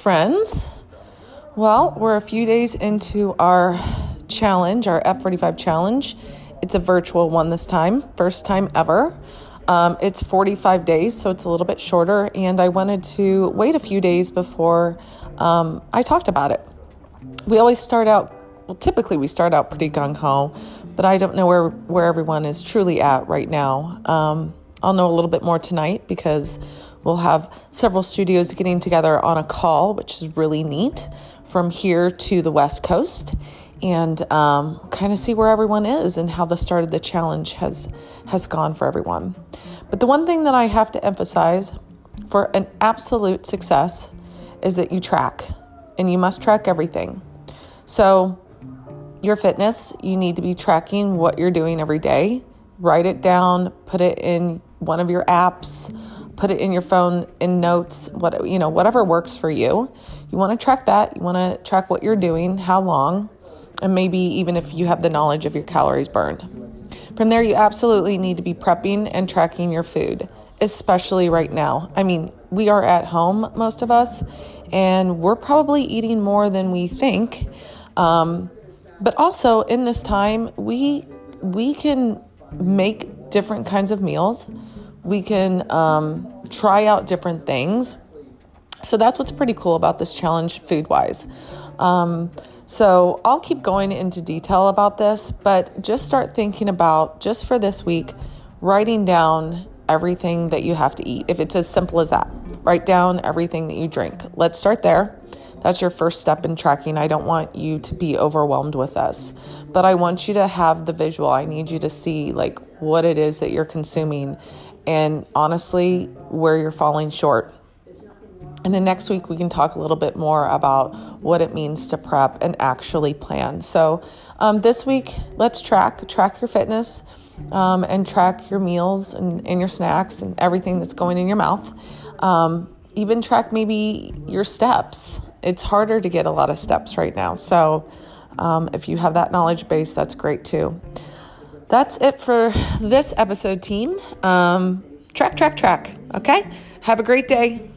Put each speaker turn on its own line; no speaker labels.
friends. Well, we're a few days into our challenge, our F45 challenge. It's a virtual one this time, first time ever. Um, it's 45 days, so it's a little bit shorter, and I wanted to wait a few days before um, I talked about it. We always start out, well, typically we start out pretty gung ho, but I don't know where, where everyone is truly at right now. Um, I'll know a little bit more tonight because we'll have several studios getting together on a call, which is really neat from here to the West Coast and um, kind of see where everyone is and how the start of the challenge has has gone for everyone. But the one thing that I have to emphasize for an absolute success is that you track, and you must track everything. So your fitness, you need to be tracking what you're doing every day. Write it down, put it in one of your apps, put it in your phone in notes, what you know, whatever works for you. You want to track that. You want to track what you're doing, how long, and maybe even if you have the knowledge of your calories burned. From there, you absolutely need to be prepping and tracking your food, especially right now. I mean, we are at home, most of us, and we're probably eating more than we think. Um, but also in this time, we we can make different kinds of meals. We can um, try out different things. So that's what's pretty cool about this challenge, food wise. Um, so I'll keep going into detail about this, but just start thinking about just for this week, writing down everything that you have to eat. If it's as simple as that, write down everything that you drink. Let's start there. That's your first step in tracking. I don't want you to be overwhelmed with this, but I want you to have the visual. I need you to see like what it is that you're consuming and honestly where you're falling short and then next week, we can talk a little bit more about what it means to prep and actually plan. So, um, this week, let's track track your fitness um, and track your meals and, and, your snacks and everything that's going in your mouth. Um, even track maybe your steps. It's harder to get a lot of steps right now. So, um, if you have that knowledge base, that's great too. That's it for this episode, team. Um, track, track, track. Okay? Have a great day.